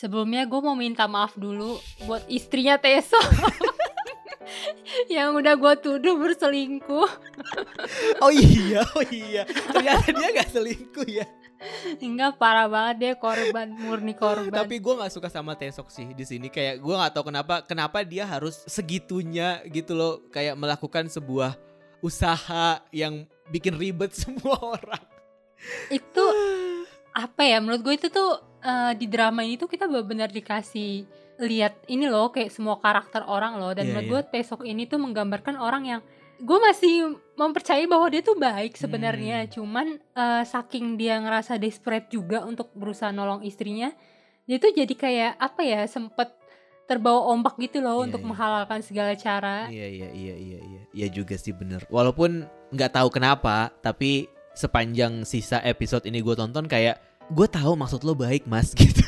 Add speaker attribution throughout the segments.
Speaker 1: Sebelumnya gue mau minta maaf dulu buat istrinya Teso yang udah gue tuduh berselingkuh.
Speaker 2: Oh iya, oh iya. Ternyata dia gak selingkuh ya.
Speaker 1: Enggak parah banget dia korban murni korban.
Speaker 2: Tapi gue nggak suka sama Tesok sih di sini. Kayak gue nggak tahu kenapa kenapa dia harus segitunya gitu loh. Kayak melakukan sebuah usaha yang bikin ribet semua orang.
Speaker 1: itu apa ya menurut gue itu tuh uh, di drama ini tuh kita benar-benar dikasih lihat ini loh kayak semua karakter orang loh dan
Speaker 2: Iya,
Speaker 1: menurut
Speaker 2: iya.
Speaker 1: gue Tesok ini tuh menggambarkan orang yang gue masih mempercayai bahwa dia tuh baik sebenarnya
Speaker 2: Hmm.
Speaker 1: cuman uh, saking dia ngerasa desperate juga untuk berusaha nolong istrinya dia tuh jadi kayak apa ya sempet terbawa ombak gitu loh
Speaker 2: Iya,
Speaker 1: untuk
Speaker 2: iya.
Speaker 1: menghalalkan segala cara
Speaker 2: Iya iya iya iya iya. Iya juga sih bener. Walaupun nggak tahu kenapa, tapi sepanjang sisa episode ini gue tonton kayak gue tahu maksud lo baik mas gitu.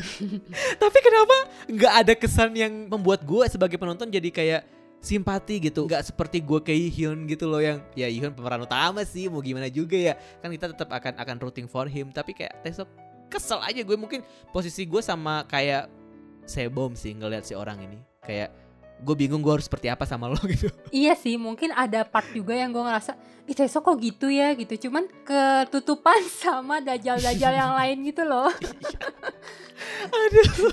Speaker 2: tapi kenapa nggak ada kesan yang membuat gue sebagai penonton jadi kayak simpati gitu? Nggak seperti gue ke Hyun gitu loh yang ya Hyun pemeran utama sih mau gimana juga ya. Kan kita tetap akan akan rooting for him tapi kayak Tesok kesel aja. Gue mungkin posisi gue sama kayak Sebom sih ngeliat si orang ini. Kayak gue bingung gue harus seperti apa sama lo gitu
Speaker 1: Iya sih, mungkin ada part juga yang gue ngerasa, ih Teso kok gitu ya gitu. Cuman ketutupan sama dajal-dajal yang lain gitu loh.
Speaker 2: Aduh.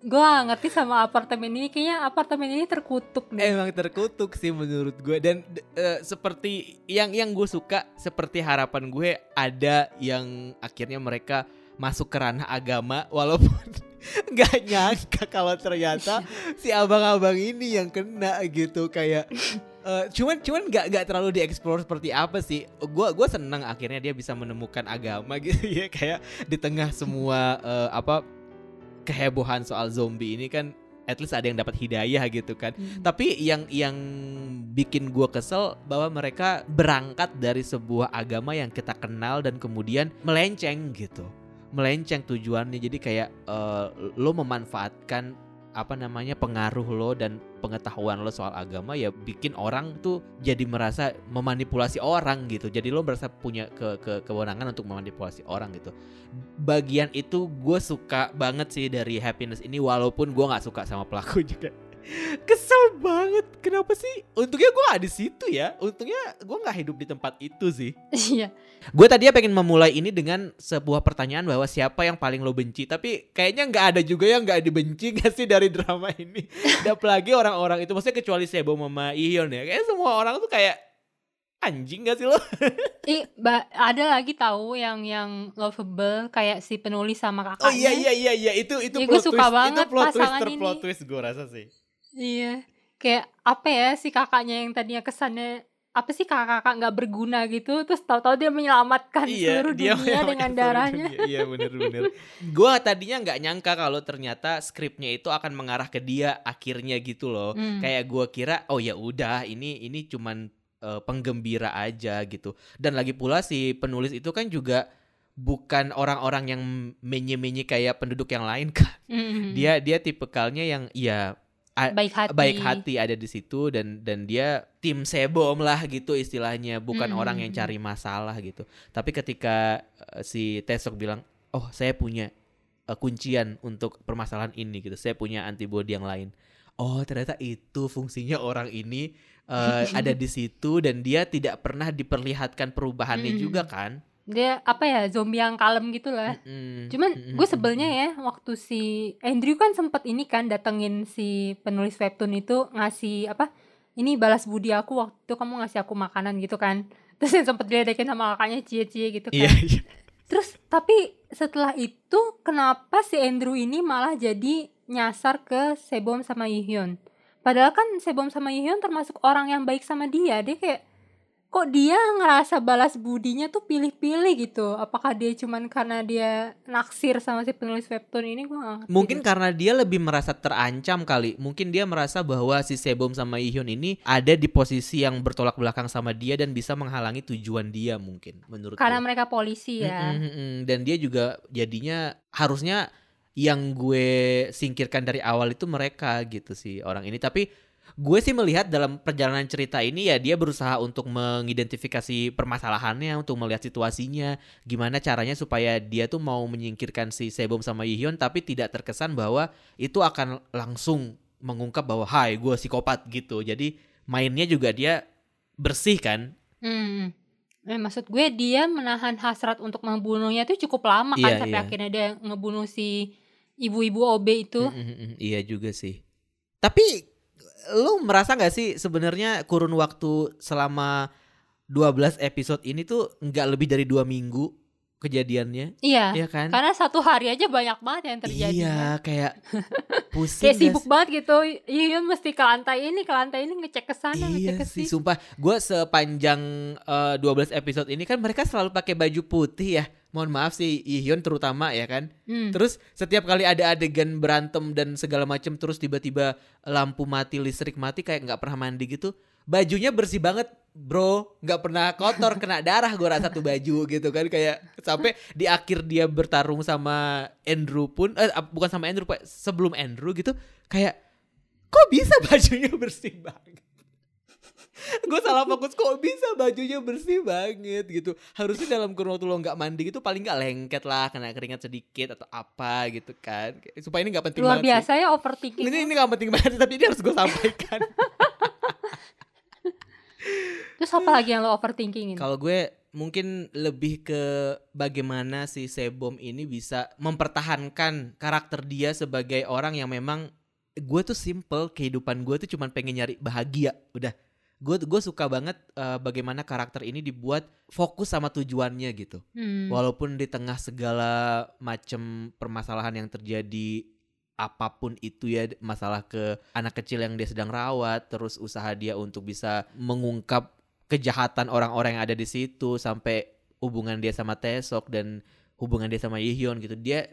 Speaker 1: gue gak ngerti sama apartemen ini, kayaknya apartemen ini terkutuk deh.
Speaker 2: Emang terkutuk sih menurut gue dan eh, seperti yang yang gue suka seperti harapan gue ada yang akhirnya mereka masuk ke ranah agama walaupun nggak nyangka kalau ternyata si abang-abang ini yang kena gitu kayak eh, cuman cuman nggak nggak terlalu dieksplor seperti apa sih. Gue gue senang akhirnya dia bisa menemukan agama gitu ya kayak di tengah semua eh, apa kehebohan soal zombie ini kan at least ada yang dapat hidayah gitu kan.
Speaker 1: Hmm.
Speaker 2: tapi yang yang bikin gua kesel bahwa mereka berangkat dari sebuah agama yang kita kenal dan kemudian melenceng gitu melenceng tujuannya. Jadi kayak eh, lo memanfaatkan apa namanya pengaruh lo dan pengetahuan lo soal agama ya bikin orang tuh jadi merasa memanipulasi orang gitu. Jadi lo merasa punya ke, ke kewenangan untuk memanipulasi orang gitu. Bagian itu gue suka banget sih dari happiness ini walaupun gue nggak suka sama pelaku juga kesel banget. Kenapa sih? Untungnya gue gak di situ ya. Untungnya gue nggak hidup di tempat itu sih.
Speaker 1: Iya,
Speaker 2: gue tadinya pengen memulai ini dengan sebuah pertanyaan bahwa siapa yang paling lo benci? Tapi kayaknya nggak ada juga yang nggak dibenci gak sih dari drama ini? Dan apalagi orang-orang itu. Maksudnya kecuali Sebo Mama Ihyun ya. Kayak semua orang tuh kayak anjing gak sih lo?
Speaker 1: Ih, ba- ada lagi tahu yang yang lovable kayak si penulis sama kakaknya.
Speaker 2: oh iya iya iya iya. Itu itu
Speaker 1: Ya,
Speaker 2: plot
Speaker 1: gue suka
Speaker 2: twist itu
Speaker 1: banget
Speaker 2: plot twist
Speaker 1: pasangan
Speaker 2: terplot
Speaker 1: ini.
Speaker 2: twist gue rasa sih
Speaker 1: Iya, kayak apa ya si kakaknya yang tadinya kesannya apa sih kakak-kakak nggak berguna gitu, terus tahu-tahu dia menyelamatkan seluruh dunia
Speaker 2: Iya, menyelamatkan
Speaker 1: dengan
Speaker 2: seluruh
Speaker 1: darahnya.
Speaker 2: dunia. Iya bener-bener. Gue tadinya nggak nyangka kalau ternyata skripnya itu akan mengarah ke dia akhirnya gitu loh.
Speaker 1: Hmm.
Speaker 2: Kayak gue kira, oh ya udah ini ini cuman eh, penggembira aja gitu. Dan lagi pula si penulis itu kan juga bukan orang-orang yang menye-menye kayak penduduk yang lain kan.
Speaker 1: Mm.
Speaker 2: Dia dia tipikalnya yang ya
Speaker 1: baik hati.
Speaker 2: baik hati ada di situ dan dan dia tim sebom lah gitu istilahnya bukan
Speaker 1: Mm,
Speaker 2: orang yang
Speaker 1: mm.
Speaker 2: cari masalah gitu tapi ketika eh, si Tesok bilang oh saya punya eh, kuncian untuk permasalahan ini gitu saya punya antibody yang lain oh ternyata itu fungsinya orang ini eh, ada di situ dan dia tidak pernah diperlihatkan perubahannya
Speaker 1: Mm.
Speaker 2: juga kan
Speaker 1: Dia apa ya zombie yang kalem gitu lah.
Speaker 2: Mm-mm.
Speaker 1: Cuman gue sebelnya ya waktu si Andrew kan sempet ini kan datengin si penulis webtoon itu ngasih apa? Ini balas budi aku waktu itu kamu ngasih aku makanan gitu kan. Terus yang sempet diledekin sama kakaknya cie-cie gitu kan.
Speaker 2: iya iya
Speaker 1: Terus tapi setelah itu kenapa si Andrew ini malah jadi nyasar ke Sebom sama Yihyun? Padahal kan Sebom sama Yihyun termasuk orang yang baik sama dia. Dia kayak kok dia ngerasa balas budinya tuh pilih-pilih gitu. Apakah dia cuman karena dia naksir sama si penulis webtoon ini gue gak ngerti.
Speaker 2: Mungkin
Speaker 1: deh.
Speaker 2: karena dia lebih merasa terancam kali. Mungkin dia merasa bahwa si Sebom sama Ihyun ini ada di posisi yang bertolak belakang sama dia dan bisa menghalangi tujuan dia mungkin menurut
Speaker 1: karena
Speaker 2: gue.
Speaker 1: mereka polisi ya.
Speaker 2: Mm-mm, mm-mm. Dan dia juga jadinya harusnya yang gue singkirkan dari awal itu mereka gitu sih orang ini. Tapi gue sih melihat dalam perjalanan cerita ini ya dia berusaha untuk mengidentifikasi permasalahannya, untuk melihat situasinya, gimana caranya supaya dia tuh mau menyingkirkan si Sebom sama Yihyun tapi tidak terkesan bahwa itu akan langsung mengungkap bahwa hai gue psikopat gitu. Jadi mainnya juga dia bersih kan.
Speaker 1: Hmm. Eh, maksud gue dia menahan hasrat untuk membunuhnya itu cukup lama kan
Speaker 2: Iya,
Speaker 1: sampai
Speaker 2: iya.
Speaker 1: akhirnya dia ngebunuh si ibu-ibu OB itu.
Speaker 2: Mm, mm, mm, iya juga sih. Tapi lu merasa nggak sih sebenarnya kurun waktu selama 12 episode ini tuh nggak lebih dari dua minggu kejadiannya,
Speaker 1: Iya.
Speaker 2: ya kan?
Speaker 1: Karena satu hari aja banyak banget yang terjadi.
Speaker 2: Iya,
Speaker 1: kan.
Speaker 2: kayak pusing.
Speaker 1: Kayak sibuk banget gitu. Iya mesti ke lantai ini, ke lantai ini ngecek ke sana,
Speaker 2: Iya
Speaker 1: ngecek ke
Speaker 2: sih,
Speaker 1: sini.
Speaker 2: sumpah. Gue sepanjang eh, 12 episode ini kan mereka selalu pakai baju putih ya. Mohon maaf sih Ihyun terutama ya kan.
Speaker 1: Hmm.
Speaker 2: Terus setiap kali ada adegan berantem dan segala macam terus tiba-tiba lampu mati, listrik mati kayak nggak pernah mandi gitu. Bajunya bersih banget, bro. nggak pernah kotor, kena darah gue rasa tuh baju gitu kan kayak sampai di akhir dia bertarung sama Andrew pun eh bukan sama Andrew, sebelum Andrew gitu kayak kok bisa bajunya bersih banget. Gue salah fokus kok bisa bajunya bersih banget gitu harusnya dalam kurun waktu lo nggak mandi gitu paling nggak lengket lah kena keringat sedikit atau apa gitu kan supaya ini nggak penting
Speaker 1: Luar
Speaker 2: banget
Speaker 1: biasa ya
Speaker 2: sih.
Speaker 1: overthinking.
Speaker 2: ini ini nggak penting banget tapi ini harus gue sampaikan
Speaker 1: Terus apa lagi yang lo overthinkingin?
Speaker 2: kalau gue mungkin lebih ke bagaimana si Sebom ini bisa mempertahankan karakter dia sebagai orang yang memang gue tuh simple kehidupan gue tuh cuman pengen nyari bahagia udah gue gue suka banget eh, bagaimana karakter ini dibuat fokus sama tujuannya gitu
Speaker 1: Hmm.
Speaker 2: walaupun di tengah segala macam permasalahan yang terjadi apa pun itu ya masalah ke anak kecil yang dia sedang rawat terus usaha dia untuk bisa mengungkap kejahatan orang-orang yang ada di situ sampai hubungan dia sama Tesok dan hubungan dia sama Yihyun gitu dia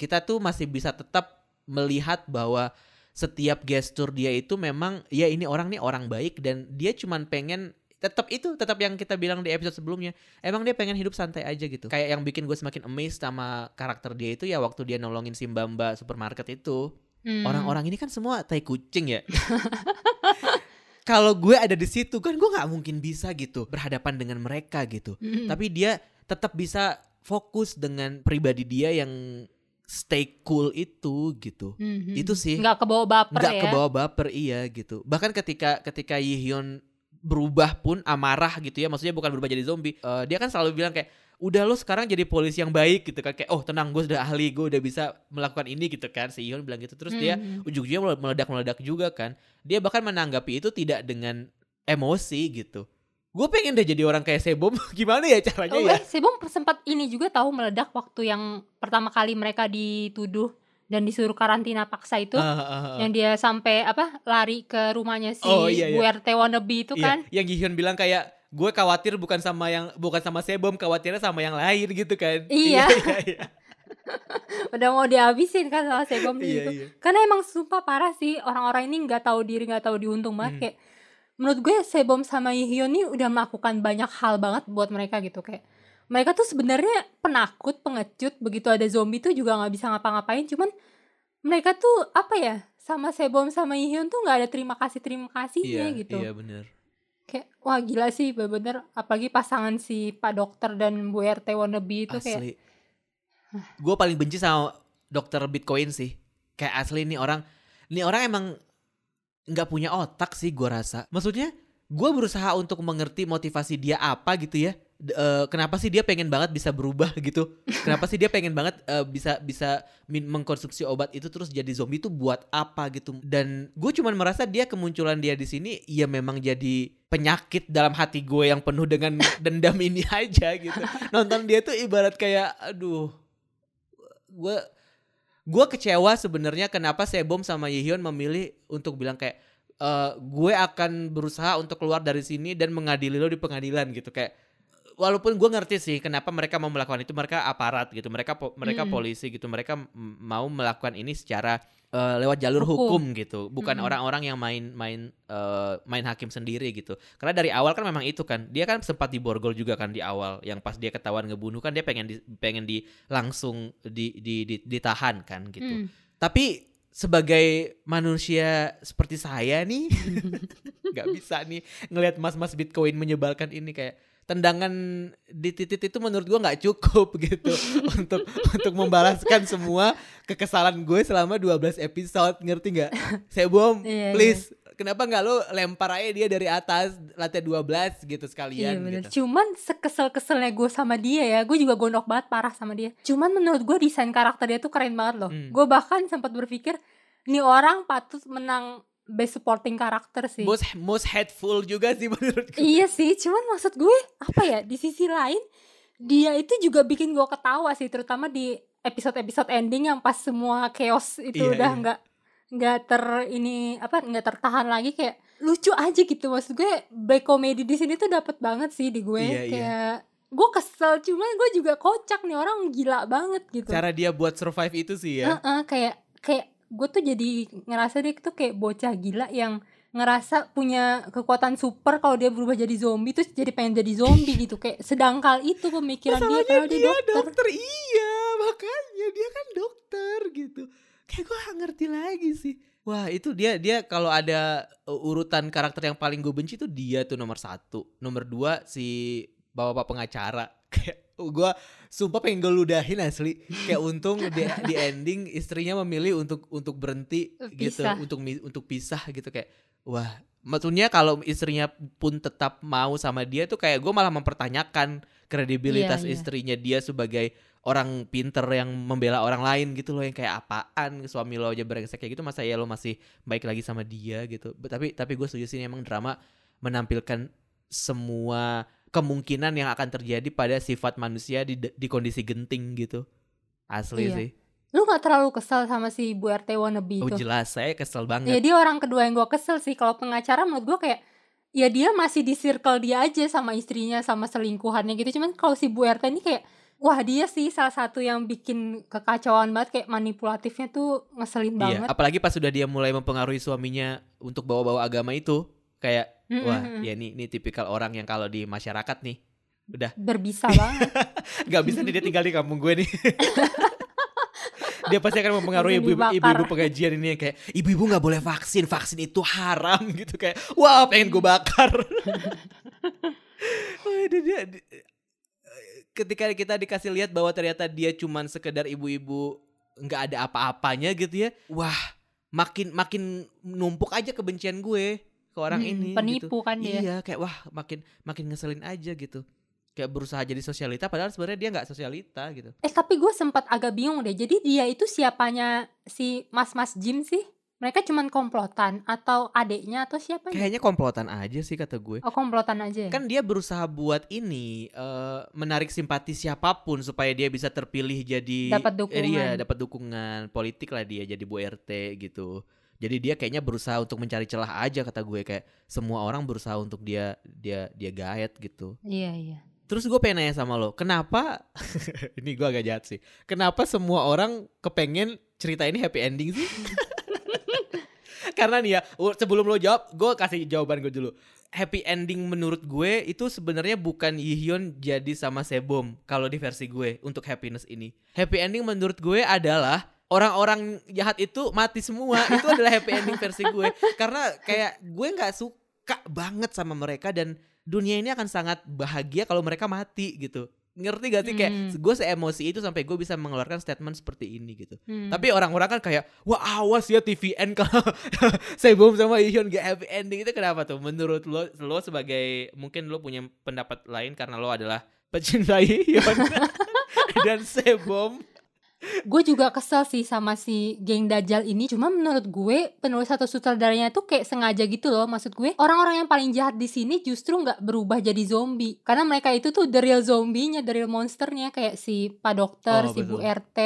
Speaker 2: kita tuh masih bisa tetap melihat bahwa setiap gestur dia itu memang ya ini orang nih orang baik dan dia cuman pengen tetap itu tetap yang kita bilang di episode sebelumnya emang dia pengen hidup santai aja gitu kayak yang bikin gue semakin amazed sama karakter dia itu ya waktu dia nolongin si Mbak Mbak supermarket itu
Speaker 1: Hmm.
Speaker 2: orang-orang ini kan semua tai kucing ya kalau gue ada di situ kan gue nggak mungkin bisa gitu berhadapan dengan mereka gitu
Speaker 1: Hmm.
Speaker 2: tapi dia tetap bisa fokus dengan pribadi dia yang stay cool itu gitu.
Speaker 1: Hmm.
Speaker 2: itu sih.
Speaker 1: Nggak kebawa baper
Speaker 2: nggak
Speaker 1: ya.
Speaker 2: kebawa baper iya gitu. Bahkan ketika ketika Yihyun berubah pun amarah gitu ya maksudnya bukan berubah jadi zombie eh, dia kan selalu bilang kayak udah lo sekarang jadi polisi yang baik gitu kan. Kayak oh tenang gue sudah ahli gue udah bisa melakukan ini gitu kan. Si Yihyun bilang gitu. Terus dia
Speaker 1: Hmm.
Speaker 2: ujung-ujungnya meledak meledak juga kan. Dia bahkan menanggapi itu tidak dengan emosi gitu gue pengen deh jadi orang kayak Sebom gimana ya caranya
Speaker 1: Oh,
Speaker 2: ya
Speaker 1: eh, Sebom sempat ini juga tahu meledak waktu yang pertama kali mereka dituduh dan disuruh karantina paksa itu
Speaker 2: Ah, ah, ah.
Speaker 1: yang dia sampai apa lari ke rumahnya si
Speaker 2: Oh, iya, iya.
Speaker 1: Wannabe itu
Speaker 2: Iya,
Speaker 1: kan.
Speaker 2: yang Gihyun bilang kayak gue khawatir bukan sama yang bukan sama Sebom khawatirnya sama yang lain gitu kan
Speaker 1: Iya.
Speaker 2: iya iya
Speaker 1: Udah mau dihabisin kan sama Sebom di
Speaker 2: iya,
Speaker 1: situ.
Speaker 2: iya.
Speaker 1: Karena emang sumpah parah sih orang-orang ini nggak tahu diri nggak tahu diuntung banget
Speaker 2: Hmm.
Speaker 1: kayak menurut gue Sebom sama Yihyun nih udah melakukan banyak hal banget buat mereka gitu kayak mereka tuh sebenarnya penakut pengecut begitu ada zombie tuh juga nggak bisa ngapa-ngapain cuman mereka tuh apa ya sama Sebom sama Yihyun tuh nggak ada terima kasih terima kasihnya
Speaker 2: iya
Speaker 1: gitu.
Speaker 2: iya bener.
Speaker 1: Kayak wah gila sih bener-bener apalagi pasangan si Pak Dokter dan Bu RT wannabe itu kayak
Speaker 2: asli. Gue paling benci sama dokter Bitcoin sih. Kayak asli nih orang nih orang emang nggak punya otak sih gue rasa. Maksudnya gue berusaha untuk mengerti motivasi dia apa gitu ya. Eh, kenapa sih dia pengen banget bisa berubah gitu? Kenapa sih dia pengen banget eh, bisa bisa mengkonsumsi obat itu terus jadi zombie itu buat apa gitu? Dan gue cuman merasa dia kemunculan dia di sini ya memang jadi penyakit dalam hati gue yang penuh dengan dendam ini aja gitu. Nonton dia tuh ibarat kayak aduh gue gue kecewa sebenarnya kenapa Sebom sama Yihyun memilih untuk bilang kayak "Eh, gue akan berusaha untuk keluar dari sini dan mengadili lo di pengadilan gitu kayak walaupun gue ngerti sih kenapa mereka mau melakukan itu mereka aparat gitu mereka po- mereka
Speaker 1: Mm-mm.
Speaker 2: polisi gitu mereka mau melakukan ini secara eh, lewat jalur hukum,
Speaker 1: Hukum.
Speaker 2: gitu. Bukan
Speaker 1: Mm-mm.
Speaker 2: orang-orang yang main main eh, main hakim sendiri gitu. Karena dari awal kan memang itu kan. Dia kan sempat diborgol juga kan di awal. Yang pas dia ketahuan ngebunuh kan dia pengen di, pengen di langsung di, di, di- ditahan kan gitu.
Speaker 1: Hmm,
Speaker 2: tapi sebagai manusia seperti saya nih nggak bisa nih ngelihat mas-mas Bitcoin menyebalkan ini kayak tendangan di titik itu menurut gua nggak cukup gitu untuk untuk membalaskan semua kekesalan gue selama 12 episode ngerti nggak? Saya bom,
Speaker 1: Iya,
Speaker 2: please kenapa nggak lo lempar aja dia dari atas lantai 12 gitu
Speaker 1: Iya
Speaker 2: sekalian
Speaker 1: bener.
Speaker 2: gitu.
Speaker 1: Cuman sekesel-keselnya gue sama dia ya, gue juga gondok banget parah sama dia. Cuman menurut gue desain karakter dia tuh keren banget loh.
Speaker 2: Hmm.
Speaker 1: Gue bahkan sempat berpikir, nih orang patut menang best supporting karakter sih.
Speaker 2: Most most hateful juga sih menurut gue.
Speaker 1: Iya sih, cuman maksud gue apa ya di sisi lain dia itu juga bikin gue ketawa sih, terutama di episode-episode ending yang pas semua chaos itu
Speaker 2: Iya,
Speaker 1: udah
Speaker 2: iya.
Speaker 1: nggak nggak ter ini apa nggak tertahan lagi kayak lucu aja gitu maksud gue black comedy di sini tuh dapat banget sih di gue
Speaker 2: Iya, iya.
Speaker 1: kayak gue kesel cuman gue juga kocak nih orang gila banget gitu
Speaker 2: Cara dia buat survive itu sih ya.
Speaker 1: Heeh, kayak kayak gue tuh jadi ngerasa dia tuh kayak bocah gila yang ngerasa punya kekuatan super kalau dia berubah jadi zombie terus jadi pengen jadi zombie gitu. Kayak sedangkal itu pemikiran dia padahal dia,
Speaker 2: dia
Speaker 1: dokter.
Speaker 2: dokter. Iya makanya dia kan dokter gitu. Kayak gue gak ngerti lagi sih. Wah itu dia dia kalau ada uh, urutan karakter yang paling gue benci tuh dia tuh nomor satu. Nomor dua si bapak pengacara. Kayak gue sumpah pengen gue ludahin asli kayak untung di, di ending istrinya memilih untuk untuk berhenti gitu
Speaker 1: Pisah.
Speaker 2: untuk mi- untuk pisah gitu kayak wah maksudnya kalau istrinya pun tetap mau sama dia tuh kayak gue malah mempertanyakan kredibilitas
Speaker 1: Iya, iya.
Speaker 2: istrinya dia sebagai orang pinter yang membela orang lain gitu loh yang kayak apaan suami lo aja brengsek kayak gitu masa ya lo masih baik lagi sama dia gitu tapi tapi gue setuju sih emang drama menampilkan semua kemungkinan yang akan terjadi pada sifat manusia di di kondisi genting gitu. Asli
Speaker 1: Iya.
Speaker 2: sih.
Speaker 1: Lu nggak terlalu kesel sama si Bu RT wannabe
Speaker 2: oh
Speaker 1: itu?
Speaker 2: jelas. Saya kesel
Speaker 1: ya
Speaker 2: banget
Speaker 1: dia orang kedua yang gue kesel sih. Kalau pengacara menurut gue kayak ya dia masih di circle dia aja sama istrinya sama selingkuhannya gitu. Cuman kalau si Bu RT ini kayak wah dia sih salah satu yang bikin kekacauan banget. Kayak manipulatifnya tuh ngeselin
Speaker 2: iya
Speaker 1: banget.
Speaker 2: apalagi pas sudah dia mulai mempengaruhi suaminya untuk bawa-bawa agama itu kayak
Speaker 1: Mm-mm.
Speaker 2: wah ya nih nih tipikal orang yang kalau di masyarakat nih udah.
Speaker 1: Berbisa banget.
Speaker 2: Nggak bisa nih dia tinggal di kampung gue nih. Dia pasti akan mempengaruhi ibu-ibu pengajian ini yang kayak ibu-ibu nggak boleh vaksin vaksin itu haram gitu kayak wah pengen gue bakar. Dia, dia- ketika kita dikasih lihat bahwa ternyata dia cuman sekedar ibu-ibu nggak ada apa-apanya gitu ya wah makin makin numpuk aja kebencian gue ke orang
Speaker 1: Mm,
Speaker 2: ini
Speaker 1: penipu
Speaker 2: gitu.
Speaker 1: kan dia
Speaker 2: Iya, kayak wah makin makin ngeselin aja gitu. Kayak berusaha jadi sosialita padahal sebenarnya dia nggak sosialita gitu.
Speaker 1: eh tapi gue sempat agak bingung deh jadi dia itu siapanya si mas-mas Jim sih mereka cuman komplotan atau adeknya atau siapanya
Speaker 2: Kayaknya komplotan aja sih kata gue.
Speaker 1: oh komplotan aja ya?
Speaker 2: Kan dia berusaha buat ini eh, menarik simpati siapa pun supaya dia bisa terpilih jadi
Speaker 1: Dapat
Speaker 2: eh, iya,
Speaker 1: dukungan.
Speaker 2: dapat dukungan politik lah dia jadi Bu RT gitu. Jadi dia kayaknya berusaha untuk mencari celah aja kata gue kayak semua orang berusaha untuk dia dia dia gaet gitu.
Speaker 1: iya iya
Speaker 2: Terus gue pengen nanya sama lo, kenapa ini gue agak jahat sih. Kenapa semua orang kepengen cerita ini happy ending sih? Karena nih ya, sebelum lo jawab, gue kasih jawaban gue dulu. Happy ending menurut gue itu sebenarnya bukan Yihyun jadi sama Sebom kalau di versi gue untuk happiness ini. Happy ending menurut gue adalah orang-orang jahat itu mati semua. itu adalah happy ending versi gue. Karena kayak gue nggak suka banget sama mereka dan dunia ini akan sangat bahagia kalau mereka mati gitu. Ngerti gak sih kayak
Speaker 1: Hmm.
Speaker 2: gue seemosi itu sampai gue bisa mengeluarkan statement seperti ini gitu.
Speaker 1: Hmm.
Speaker 2: Tapi orang-orang kan kayak wah awas ya TVN kalau Sebom sama Ihyun gak happy ending itu kenapa tuh? Menurut lo lo sebagai mungkin lo punya pendapat lain karena lo adalah pecinta Ihyun dan Sebom.
Speaker 1: Gue juga kesel sih sama si geng Dajjal ini. Cuma menurut gue penulis atau sutradaranya tuh kayak sengaja gitu loh. Maksud gue orang-orang yang paling jahat di sini justru nggak berubah jadi zombie. Karena mereka itu tuh the real zombinya the real monsternya. Kayak si pak dokter
Speaker 2: Oh,
Speaker 1: si bu
Speaker 2: betul.
Speaker 1: rt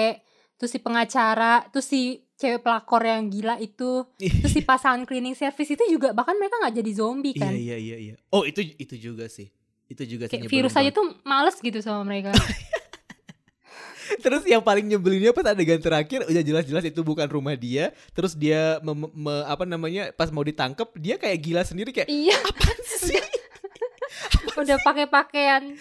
Speaker 1: terus si pengacara terus si cewek pelakor yang gila itu terus si pasangan cleaning service itu juga bahkan mereka nggak jadi zombie
Speaker 2: Iya
Speaker 1: kan?
Speaker 2: iya iya iya. Oh itu itu juga sih. Itu juga
Speaker 1: kayak virus aja tuh males gitu sama mereka
Speaker 2: Terus yang paling nyebelinnya pas adegan terakhir udah jelas-jelas itu bukan rumah dia. Terus dia mem- me- apa namanya pas mau ditangkep dia kayak gila sendiri kayak
Speaker 1: iya
Speaker 2: apaan sih?
Speaker 1: udah pakai pakaian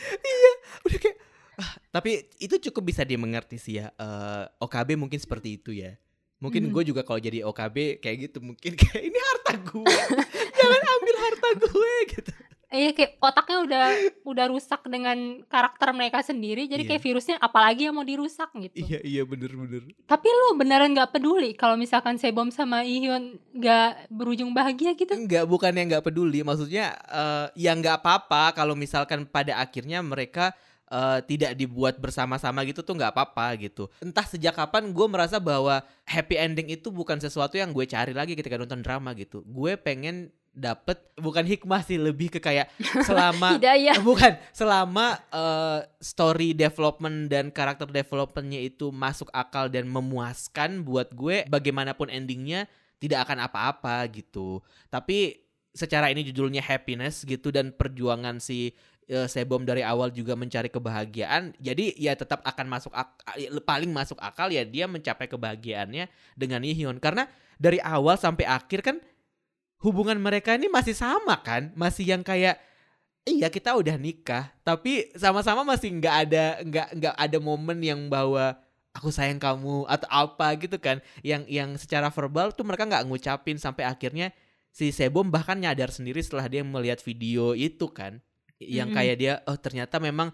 Speaker 2: udah kayak ah, tapi itu cukup bisa dimengerti sih ya Eh, OKB mungkin seperti itu ya Mungkin
Speaker 1: Mhm.
Speaker 2: gue juga kalau jadi OKB kayak gitu mungkin kayak ini harta gue. Jangan ambil harta gue gitu.
Speaker 1: Iya kayak otaknya udah udah rusak dengan karakter mereka sendiri jadi
Speaker 2: Iya.
Speaker 1: kayak virusnya apalagi yang mau dirusak gitu.
Speaker 2: Iya iya bener-bener.
Speaker 1: Tapi lu beneran nggak peduli kalau misalkan Sebom sama Ihyun nggak berujung bahagia gitu?
Speaker 2: Enggak, bukan yang nggak peduli. Maksudnya eh, ya nggak apa-apa kalau misalkan pada akhirnya mereka eh, tidak dibuat bersama-sama gitu tuh nggak apa-apa gitu. Entah sejak kapan gue merasa bahwa happy ending itu bukan sesuatu yang gue cari lagi ketika nonton drama gitu. Gue pengen dapet bukan hikmah sih lebih ke kayak selama
Speaker 1: Tidak ya.
Speaker 2: bukan selama eh, story development dan karakter developmentnya itu masuk akal dan memuaskan buat gue bagaimanapun endingnya tidak akan apa-apa gitu tapi secara ini judulnya happiness gitu dan perjuangan si eh, Sebom dari awal juga mencari kebahagiaan jadi ya tetap akan masuk paling masuk akal ya dia mencapai kebahagiaannya dengan Yihyun karena dari awal sampai akhir kan hubungan mereka ini masih sama kan? Masih yang kayak iya kita udah nikah. Tapi sama-sama masih nggak ada nggak nggak ada momen yang bahwa aku sayang kamu atau apa gitu kan? Yang yang secara verbal tuh mereka nggak ngucapin sampai akhirnya si Sebom bahkan nyadar sendiri setelah dia melihat video itu kan? Yang
Speaker 1: Mm-mm.
Speaker 2: kayak dia oh ternyata memang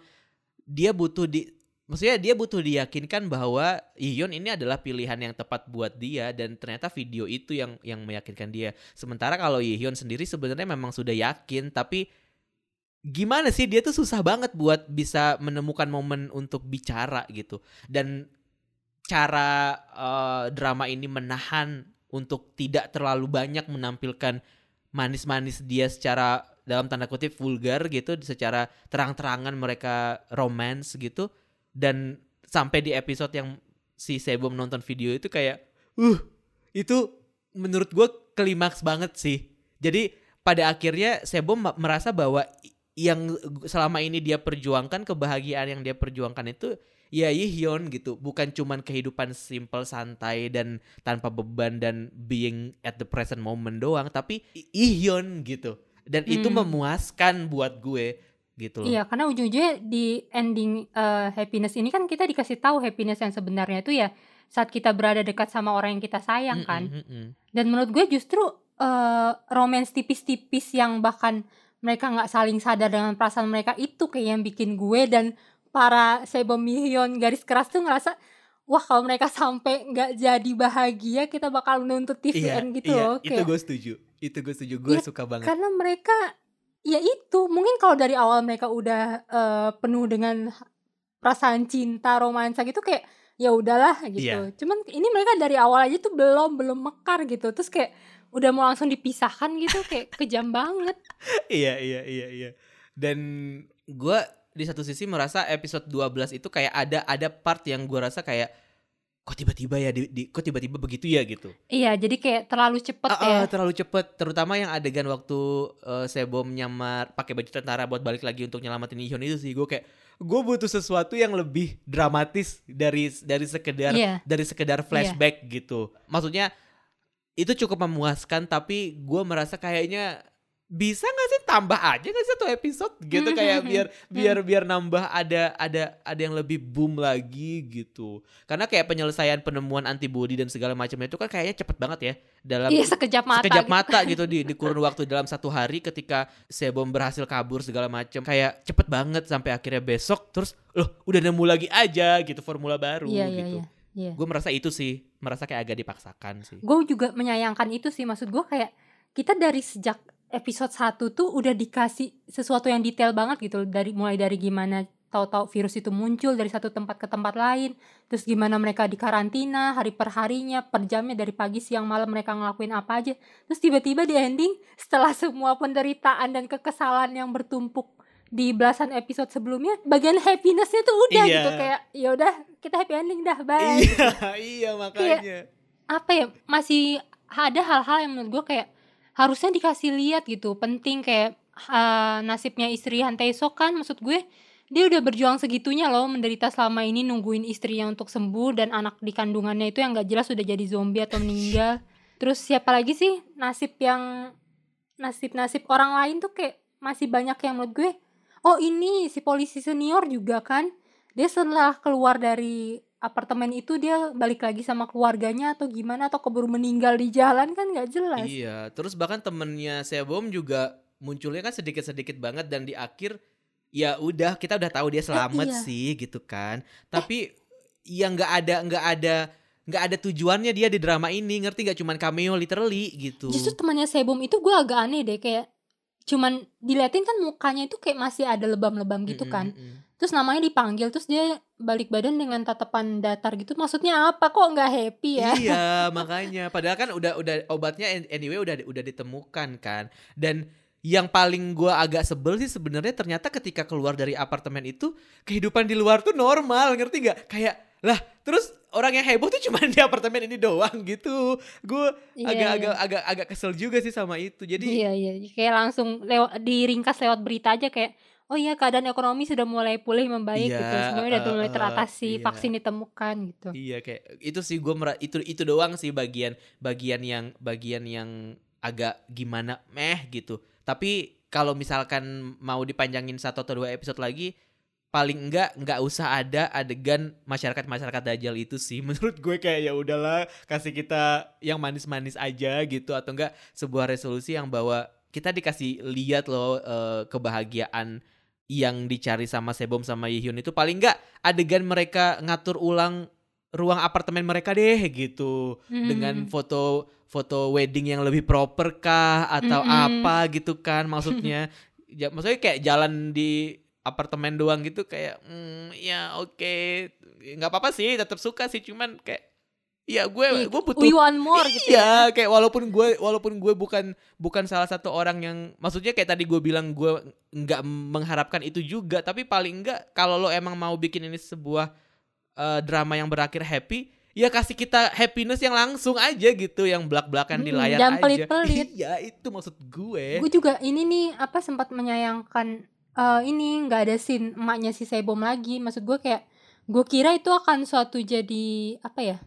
Speaker 2: dia butuh di maksudnya dia butuh diyakinkan bahwa Iyon ini adalah pilihan yang tepat buat dia dan ternyata video itu yang yang meyakinkan dia. Sementara kalau Iyon sendiri sebenarnya memang sudah yakin tapi gimana sih? Dia tuh susah banget buat bisa menemukan momen untuk bicara gitu. Dan cara eh, drama ini menahan untuk tidak terlalu banyak menampilkan manis-manis dia secara dalam tanda kutip vulgar gitu secara terang-terangan mereka romance gitu dan sampai di episode yang si Sebom nonton video itu kayak uh itu menurut gue klimaks banget sih. Jadi pada akhirnya Sebom ma- merasa bahwa yang selama ini dia perjuangkan kebahagiaan yang dia perjuangkan itu ya Yihyun gitu. Bukan cuman kehidupan simple santai dan tanpa beban dan being at the present moment doang tapi Yihyun gitu. Dan itu
Speaker 1: Hmm.
Speaker 2: memuaskan buat gue gitu loh.
Speaker 1: Iya, karena ujung-ujungnya di ending eh, happiness ini kan kita dikasih tahu happiness yang sebenarnya itu ya saat kita berada dekat sama orang yang kita sayang kan.
Speaker 2: Mm-mm, mm-mm.
Speaker 1: Dan menurut gue justru eh romance tipis-tipis yang bahkan mereka nggak saling sadar dengan perasaan mereka itu kayak yang bikin gue dan para Sebom Mihyun garis keras tuh ngerasa wah kalau mereka sampai nggak jadi bahagia kita bakal nuntut TVN gitu
Speaker 2: iya,
Speaker 1: loh
Speaker 2: itu
Speaker 1: kayak
Speaker 2: gue setuju. Itu gue setuju. Gue
Speaker 1: Iya,
Speaker 2: suka banget.
Speaker 1: karena mereka ya itu mungkin kalau dari awal mereka udah eh, penuh dengan perasaan cinta romansa gitu kayak ya udahlah gitu.
Speaker 2: Iya.
Speaker 1: cuman ini mereka dari awal aja tuh belum belum mekar gitu. Terus kayak udah mau langsung dipisahkan gitu kayak kejam banget.
Speaker 2: Iya iya iya iya. Dan gue di satu sisi merasa episode 12 itu kayak ada ada part yang gue rasa kayak kok tiba-tiba ya di, di- kok tiba-tiba begitu ya gitu?
Speaker 1: Iya jadi kayak terlalu cepet
Speaker 2: Ah,
Speaker 1: ya.
Speaker 2: ah, terlalu cepet. Terutama yang adegan waktu eh, Sebom nyamar pakai baju tentara buat balik lagi untuk nyelamatin Ihyun itu sih gue kayak gue butuh sesuatu yang lebih dramatis dari dari sekedar
Speaker 1: Iya.
Speaker 2: dari sekedar flashback gitu. Maksudnya itu cukup memuaskan tapi gue merasa kayaknya bisa nggak sih tambah aja nggak sih satu episode gitu
Speaker 1: Hmm,
Speaker 2: kayak biar
Speaker 1: hmm.
Speaker 2: biar biar nambah ada ada ada yang lebih boom lagi gitu. Karena kayak penyelesaian penemuan antibody dan segala macamnya itu kan kayaknya cepet banget ya dalam
Speaker 1: iya sekejap mata
Speaker 2: sekejap
Speaker 1: gitu.
Speaker 2: mata gitu di, di kurun waktu dalam satu hari ketika Sebom berhasil kabur segala macam. Kayak cepet banget sampai akhirnya besok terus loh udah nemu lagi aja gitu formula baru
Speaker 1: iya iya
Speaker 2: gitu.
Speaker 1: iya iya.
Speaker 2: Gue merasa itu sih merasa kayak agak dipaksakan sih.
Speaker 1: Gue juga menyayangkan itu sih maksud gue kayak kita dari sejak episode 1 tuh udah dikasih sesuatu yang detail banget gitu. Dari mulai dari gimana tahu-tahu virus itu muncul dari satu tempat ke tempat lain. Terus gimana mereka di karantina hari per harinya per jamnya dari pagi siang malam mereka ngelakuin apa aja. Terus tiba-tiba di ending setelah semua penderitaan dan kekesalan yang bertumpuk di belasan episode sebelumnya bagian happinessnya tuh udah
Speaker 2: Iya.
Speaker 1: gitu. Kayak ya udah kita happy ending dah bye.
Speaker 2: Iya iya makanya.
Speaker 1: apa ya masih ada hal-hal yang menurut gue kayak harusnya dikasih lihat gitu penting kayak uh, nasibnya istri Han Tae-sok kan maksud gue dia udah berjuang segitunya loh menderita selama ini nungguin istrinya untuk sembuh dan anak di kandungannya itu yang gak jelas udah jadi zombie atau meninggal. Terus siapa lagi sih nasib yang nasib-nasib orang lain tuh kayak masih banyak yang menurut gue oh ini si polisi senior juga kan dia setelah keluar dari apartemen itu dia balik lagi sama keluarganya atau gimana atau keburu meninggal di jalan kan nggak jelas
Speaker 2: Iya, terus bahkan temennya Sebom juga munculnya kan sedikit-sedikit banget dan di akhir ya udah kita udah tahu dia selamat
Speaker 1: iya.
Speaker 2: sih gitu kan. Tapi ya nggak ada nggak ada nggak ada tujuannya dia di drama ini ngerti nggak cuman cameo literally gitu.
Speaker 1: justru temannya Sebum itu gue agak aneh deh kayak cuman diliatin kan mukanya itu kayak masih ada lebam-lebam gitu kan
Speaker 2: mm-mm.
Speaker 1: terus namanya dipanggil terus dia balik badan dengan tatapan datar gitu maksudnya apa kok nggak happy ya
Speaker 2: Iya, makanya padahal kan udah udah obatnya an- anyway udah udah ditemukan kan. Dan yang paling gua agak sebel sih sebenarnya ternyata ketika keluar dari apartemen itu kehidupan di luar tuh normal, ngerti nggak? Kayak lah terus orang yang heboh tuh cuma di apartemen ini doang gitu. Gue
Speaker 1: Iya,
Speaker 2: agak-agak
Speaker 1: iya.
Speaker 2: agak agak kesel juga sih sama itu. Jadi
Speaker 1: iya iya kayak langsung lewat diringkas lewat berita aja kayak oh iya keadaan ekonomi sudah mulai pulih membaik
Speaker 2: Iya,
Speaker 1: gitu semuanya udah
Speaker 2: eh,
Speaker 1: mulai teratasi
Speaker 2: iya.
Speaker 1: vaksin ditemukan gitu
Speaker 2: Iya kayak itu sih gue itu itu doang sih bagian bagian yang bagian yang agak gimana meh gitu. Tapi kalau misalkan mau dipanjangin satu atau dua episode lagi paling enggak nggak usah ada adegan masyarakat masyarakat dajjal itu sih. Menurut gue kayak ya udahlah kasih kita yang manis-manis aja gitu. Atau enggak sebuah resolusi yang bahwa kita dikasih lihat loh eh, kebahagiaan yang dicari sama Sebom sama Yihyun itu. Paling enggak adegan mereka ngatur ulang ruang apartemen mereka deh gitu. Dengan
Speaker 1: Hmm.
Speaker 2: foto foto wedding yang lebih proper kah atau
Speaker 1: Mm-mm.
Speaker 2: apa gitu kan maksudnya. Ya maksudnya kayak jalan di apartemen doang gitu kayak hmm, ya oke nggak apa-apa sih tetap suka sih cuman kayak ya gue
Speaker 1: Iya,
Speaker 2: gue butuh
Speaker 1: we want more gitu ya
Speaker 2: Iya, kayak walaupun gue walaupun gue bukan bukan salah satu orang yang maksudnya kayak tadi gue bilang gue nggak mengharapkan itu juga, tapi paling enggak kalau lo emang mau bikin ini sebuah eh, drama yang berakhir happy, ya kasih kita happiness yang langsung aja gitu, yang belak-belakan di
Speaker 1: Mm,
Speaker 2: layar aja.
Speaker 1: pelit-pelit.
Speaker 2: Iya, itu maksud gue.
Speaker 1: gue juga ini nih apa sempat menyayangkan eh, ini nggak ada scene emaknya si Sebom lagi. Maksud gue kayak gue kira itu akan suatu jadi apa ya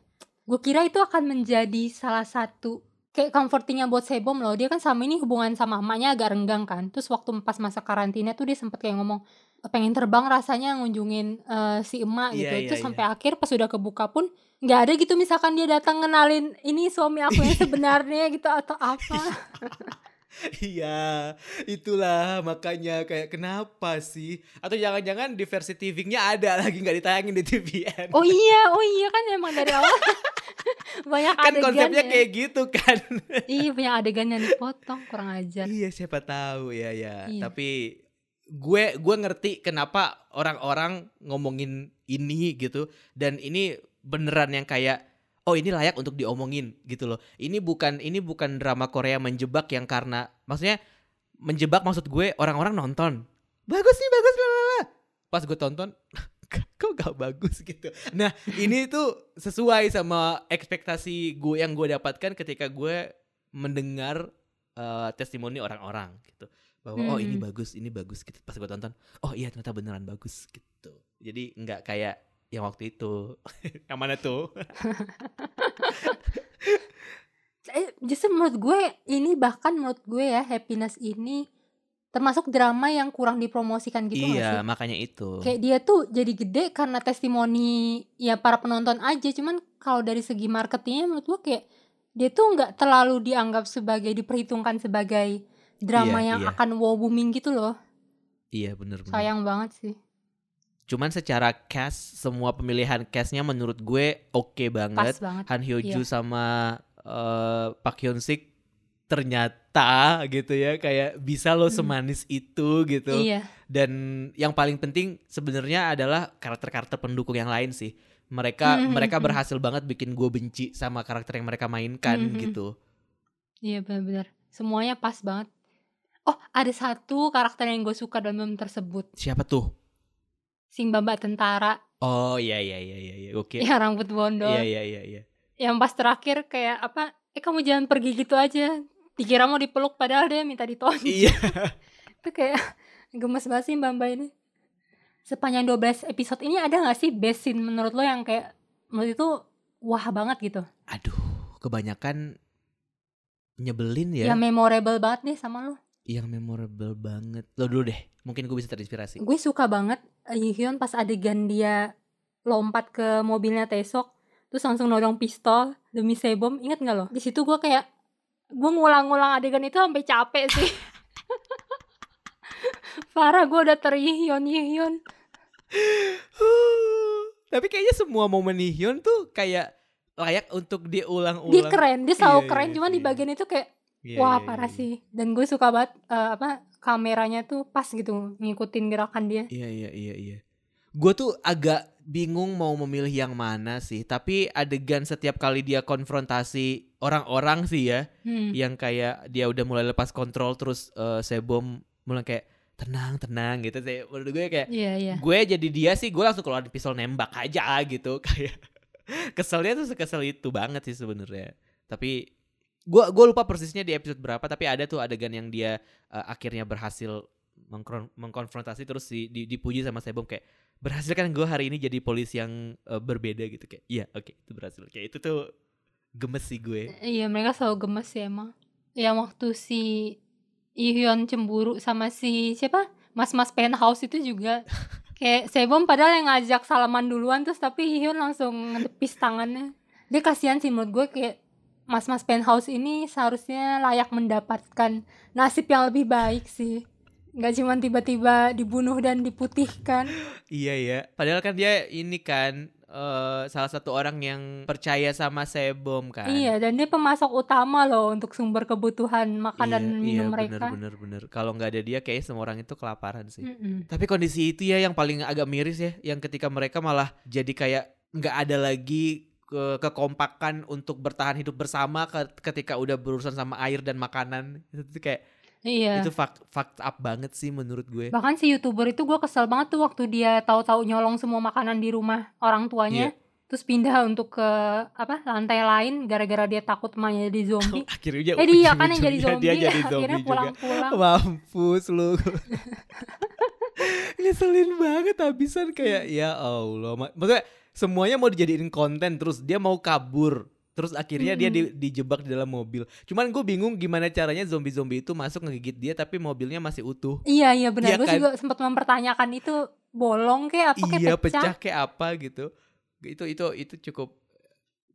Speaker 1: gue kira itu akan menjadi salah satu kayak comfortingnya buat Sebom loh. Dia kan sama ini hubungan sama emaknya agak renggang kan. Terus waktu pas masa karantina tuh dia sempet kayak ngomong pengen terbang rasanya ngunjungin eh, si emak gitu.
Speaker 2: Iya, iya,
Speaker 1: terus
Speaker 2: iya.
Speaker 1: sampai akhir pas udah kebuka pun nggak ada gitu misalkan dia datang ngenalin ini suami aku yang sebenarnya gitu atau apa
Speaker 2: Iya, itulah makanya kayak kenapa sih? Atau jangan-jangan di versi TV-nya ada lagi nggak ditayangin di TVN?
Speaker 1: Oh iya, oh iya kan emang dari awal banyak
Speaker 2: kan
Speaker 1: adegan
Speaker 2: konsepnya
Speaker 1: ya.
Speaker 2: kayak gitu kan.
Speaker 1: Iya banyak adegan yang dipotong kurang ajar.
Speaker 2: Iya siapa tahu ya ya.
Speaker 1: Iya.
Speaker 2: Tapi gue gue ngerti kenapa orang-orang ngomongin ini gitu dan ini beneran yang kayak oh ini layak untuk diomongin gitu loh. Ini bukan ini bukan drama Korea menjebak yang karena maksudnya menjebak maksud gue orang-orang nonton bagus nih bagus lalala. Pas gue tonton kok gak bagus gitu. Nah ini tuh sesuai sama ekspektasi gue yang gue dapatkan ketika gue mendengar eh, testimoni orang-orang gitu bahwa oh ini
Speaker 1: Hmm.
Speaker 2: bagus ini bagus gitu pas gue tonton oh iya ternyata beneran bagus gitu jadi nggak kayak yang waktu itu yang mana tuh
Speaker 1: Eh, justru menurut gue ini bahkan menurut gue ya happiness ini termasuk drama yang kurang dipromosikan gitu
Speaker 2: iya
Speaker 1: sih?
Speaker 2: makanya itu
Speaker 1: Kayak dia tuh jadi gede karena testimoni ya para penonton aja. Cuman kalau dari segi marketingnya menurut gue kayak dia tuh nggak terlalu dianggap sebagai diperhitungkan sebagai drama
Speaker 2: Iya,
Speaker 1: yang
Speaker 2: iya.
Speaker 1: akan wow booming gitu loh.
Speaker 2: iya bener bener
Speaker 1: Sayang banget sih.
Speaker 2: Cuman secara cast semua pemilihan castnya menurut gue oke
Speaker 1: Pas
Speaker 2: banget
Speaker 1: banget.
Speaker 2: Han Hyo Joo
Speaker 1: Iya.
Speaker 2: sama eh, Park Hyun Sik ternyata gitu ya kayak bisa lo
Speaker 1: Mm.
Speaker 2: semanis itu gitu
Speaker 1: Iya.
Speaker 2: dan yang paling penting sebenarnya adalah karakter-karakter pendukung yang lain sih mereka
Speaker 1: Mhm,
Speaker 2: mereka
Speaker 1: mhm.
Speaker 2: berhasil banget bikin gue benci sama karakter yang mereka mainkan
Speaker 1: Mhm.
Speaker 2: gitu
Speaker 1: Iya benar-benar. Semuanya pas banget. Oh, ada satu karakter yang gue suka dan belum tersebut.
Speaker 2: siapa tuh
Speaker 1: Si Mbak Tentara
Speaker 2: oh iya iya iya iya iya oke
Speaker 1: yang rambut bondol.
Speaker 2: iya iya iya iya
Speaker 1: Yang pas terakhir kayak apa? Eh kamu jangan pergi gitu aja. Dikira mau dipeluk padahal dia minta ditonjok.
Speaker 2: iya
Speaker 1: Itu kayak gemes banget sih Mbak Mbak ini. Sepanjang 12 episode ini ada gak sih best scene menurut lo yang kayak menurut itu wah banget gitu?
Speaker 2: aduh kebanyakan nyebelin ya
Speaker 1: Yang memorable banget deh sama lo.
Speaker 2: yang memorable banget lo dulu deh mungkin gue bisa terinspirasi.
Speaker 1: Gue suka banget eh, Hyun pas adegan dia lompat ke mobilnya Tesok terus langsung nodong pistol demi Sebom inget nggak lo? Di situ gue kayak gue ngulang-ngulang adegan itu sampai capek sih. Parah gue udah terihion yihion
Speaker 2: Tapi kayaknya semua momen Hyun tuh kayak layak untuk diulang-ulang.
Speaker 1: dia keren dia selalu
Speaker 2: Iya,
Speaker 1: keren
Speaker 2: iya,
Speaker 1: cuman di
Speaker 2: iya.
Speaker 1: bagian itu kayak
Speaker 2: Iya,
Speaker 1: wah
Speaker 2: iya,
Speaker 1: parah sih. Dan gue suka banget eh, apa kameranya tuh pas gitu ngikutin gerakan dia
Speaker 2: Iya iya iya iya. Gue tuh agak bingung mau memilih yang mana sih. Tapi adegan setiap kali dia konfrontasi orang-orang sih ya,
Speaker 1: Hmm.
Speaker 2: yang kayak dia udah mulai lepas kontrol terus eh, Sebom mulai kayak tenang tenang gitu sih. Menurut gue kayak
Speaker 1: iya iya
Speaker 2: gue jadi dia sih gue langsung keluar pistol nembak aja gitu kayak keselnya tuh sekesel itu banget sih sebenarnya. Tapi gue gue lupa persisnya di episode berapa tapi ada tuh adegan yang dia eh, akhirnya berhasil mengkron- mengkonfrontasi terus di, di- dipuji sama Sebom kayak berhasil kan gue hari ini jadi polisi yang eh, berbeda gitu. Kayak iya oke itu berhasil. Kayak itu tuh gemes sih gue.
Speaker 1: Iya mereka selalu gemes sih emang. Yang waktu si Ihyun cemburu sama si siapa? Mas-mas penthouse itu juga. Kayak Sebom padahal yang ngajak salaman duluan Terus tapi Ihyun langsung ngedepis tangannya. Dia kasihan sih menurut gue kayak Mas-mas penthouse ini seharusnya layak mendapatkan nasib yang lebih baik sih Gak cuma tiba-tiba dibunuh dan diputihkan
Speaker 2: Iya ya. Padahal kan dia ini kan eh, salah satu orang yang percaya sama Sebom kan.
Speaker 1: Iya dan dia pemasok utama loh Untuk sumber kebutuhan makan dan minum mereka
Speaker 2: Bener bener bener. Kalau nggak ada dia kayak semua orang itu kelaparan sih.
Speaker 1: Mm-mm.
Speaker 2: Tapi kondisi itu ya yang paling agak miris ya, yang ketika mereka malah jadi kayak nggak ada lagi ke kekompakan untuk bertahan hidup bersama ke- ketika udah berurusan sama air dan makanan. Itu tuh kayak
Speaker 1: Iya
Speaker 2: itu fuck, fucked up banget sih menurut gue.
Speaker 1: Bahkan si youtuber itu gue kesel banget tuh waktu dia tahu-tahu nyolong semua makanan di rumah orang tuanya, terus pindah untuk ke apa lantai lain gara-gara dia takut emaknya jadi zombie.
Speaker 2: Akhirnya
Speaker 1: eh dia kan yang jadi zombie,
Speaker 2: dia jadi
Speaker 1: akhirnya
Speaker 2: zombie juga.
Speaker 1: pulang-pulang.
Speaker 2: Mampus lu. Ngeselin banget habisan kayak ya Allah. Ma- Maksudnya semuanya mau dijadiin konten terus dia mau kabur. Terus akhirnya dia di- dijebak di dalam mobil. Cuman gue bingung gimana caranya zombie-zombie itu masuk ngegigit dia tapi mobilnya masih utuh.
Speaker 1: Iya iya benar.
Speaker 2: Iya
Speaker 1: gue
Speaker 2: kan?
Speaker 1: juga sempat mempertanyakan itu bolong kayak apa kayak
Speaker 2: iya
Speaker 1: pecah.
Speaker 2: pecah kayak apa gitu. Itu itu itu cukup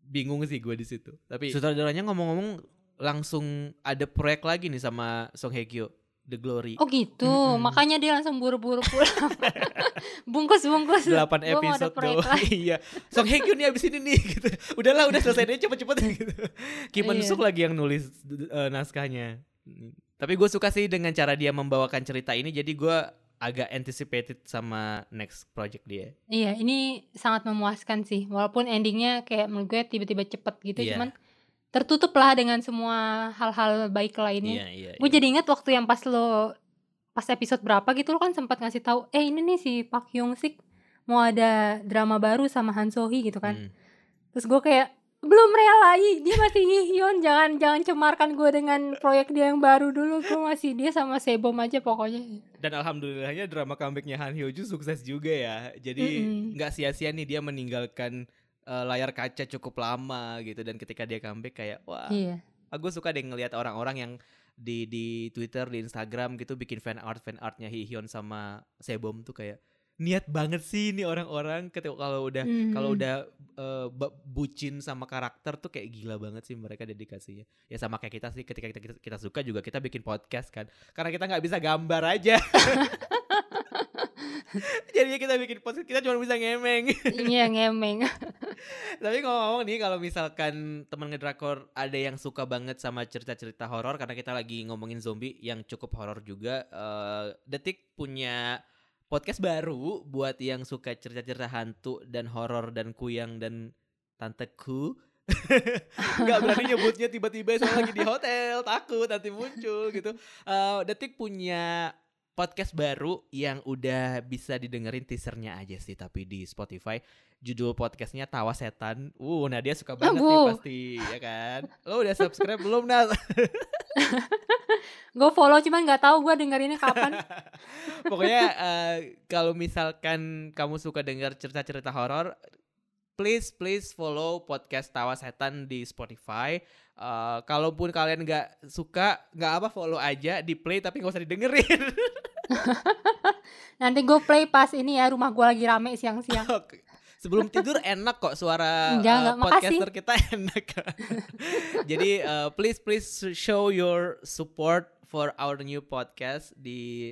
Speaker 2: bingung sih gue di situ. Tapi sutradaranya ngomong-ngomong langsung ada proyek lagi nih sama Song Hye Kyo, The Glory.
Speaker 1: Oh gitu,
Speaker 2: Mm-mm.
Speaker 1: makanya dia langsung buru-buru pulang. Bungkus-bungkus.
Speaker 2: 8
Speaker 1: Gua mau ada
Speaker 2: episode doang. iya. Song Hye Kyo nih abis ini nih gitu. Udahlah udah selesai deh cepet-cepet gitu. Kim Eun
Speaker 1: Iya.
Speaker 2: Suk lagi yang nulis eh, naskahnya. Tapi gue suka sih dengan cara dia membawakan cerita ini jadi gue agak anticipated sama next project dia.
Speaker 1: Iya, ini sangat memuaskan sih. Walaupun endingnya kayak menurut gue tiba-tiba cepet gitu,
Speaker 2: Iya.
Speaker 1: cuman tertutup lah dengan semua hal-hal baik lainnya.
Speaker 2: iya.
Speaker 1: Gue jadi inget waktu yang pas lo pas episode berapa gitu lo kan sempat ngasih tahu, eh ini nih si Pak Hyung Sik mau ada drama baru sama Han So Hee gitu kan.
Speaker 2: Hmm.
Speaker 1: Terus gue kayak belum relai, dia masih Hyun, jangan jangan cemarkan gue dengan proyek dia yang baru dulu. Gue masih dia sama Sebom aja pokoknya.
Speaker 2: Dan alhamdulillahnya drama comebacknya Han Hyo Joo sukses juga ya. Jadi nggak sia-sia nih dia meninggalkan eh, layar kaca cukup lama gitu dan ketika dia comeback kayak wah
Speaker 1: Iya.
Speaker 2: aku suka deh ngelihat orang-orang yang di di Twitter di Instagram gitu bikin fan art fan artnya Hyun sama Sebom tuh kayak niat banget sih ini orang-orang ketika kalau udah kalau
Speaker 1: Mhm.
Speaker 2: udah ba- bucin sama karakter tuh kayak gila banget sih mereka dedikasinya ya sama kayak kita sih ketika kita, kita, kita suka juga kita bikin podcast kan karena kita nggak bisa gambar aja jadinya kita bikin podcast kita cuma bisa ngemeng
Speaker 1: Iya ngemeng.
Speaker 2: tapi ngomong-ngomong nih kalau misalkan teman ngedrakor ada yang suka banget sama cerita-cerita horor karena kita lagi ngomongin zombie yang cukup horor juga eh, Detik punya podcast baru buat yang suka cerita-cerita hantu dan horor dan kuyang dan tanteku. Nggak berani nyebutnya tiba-tiba saya lagi di hotel takut nanti muncul gitu. Eh, Detik punya podcast baru yang udah bisa didengerin teasernya aja sih tapi di Spotify judul podcastnya Tawa Setan. Uh, Nadia suka banget nih
Speaker 1: Bu.
Speaker 2: pasti ya kan. Lo udah subscribe belum Nas?
Speaker 1: gue follow cuman nggak tahu gue dengerinnya kapan.
Speaker 2: Pokoknya eh, kalau misalkan kamu suka dengar cerita-cerita horor, please please follow podcast Tawa Setan di Spotify. Eh, kalaupun kalian nggak suka, nggak apa follow aja di play tapi nggak usah didengerin.
Speaker 1: Nanti gue play pas ini ya rumah gue lagi rame siang-siang.
Speaker 2: Oke. Sebelum tidur enak kok suara
Speaker 1: Enggak,
Speaker 2: uh,
Speaker 1: enggak, makasih.
Speaker 2: podcaster kita enak. Jadi uh, please please show your support for our new podcast di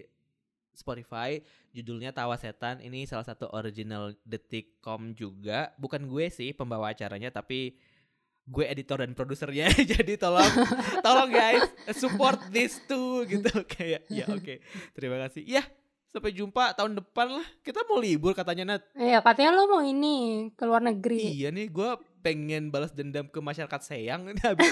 Speaker 2: Spotify. Judulnya Tawa Setan. Ini salah satu original detikcom juga. Bukan gue sih pembawa acaranya tapi gue editor dan produsernya. Jadi tolong tolong guys support this too gitu kayak ya oke. Terima kasih. Ya, sampai jumpa tahun depan lah. Kita mau libur katanya Nat.
Speaker 1: Iya, katanya lo mau ini ke luar negeri.
Speaker 2: Iya nih gue pengen balas dendam ke masyarakat Seyang ini habis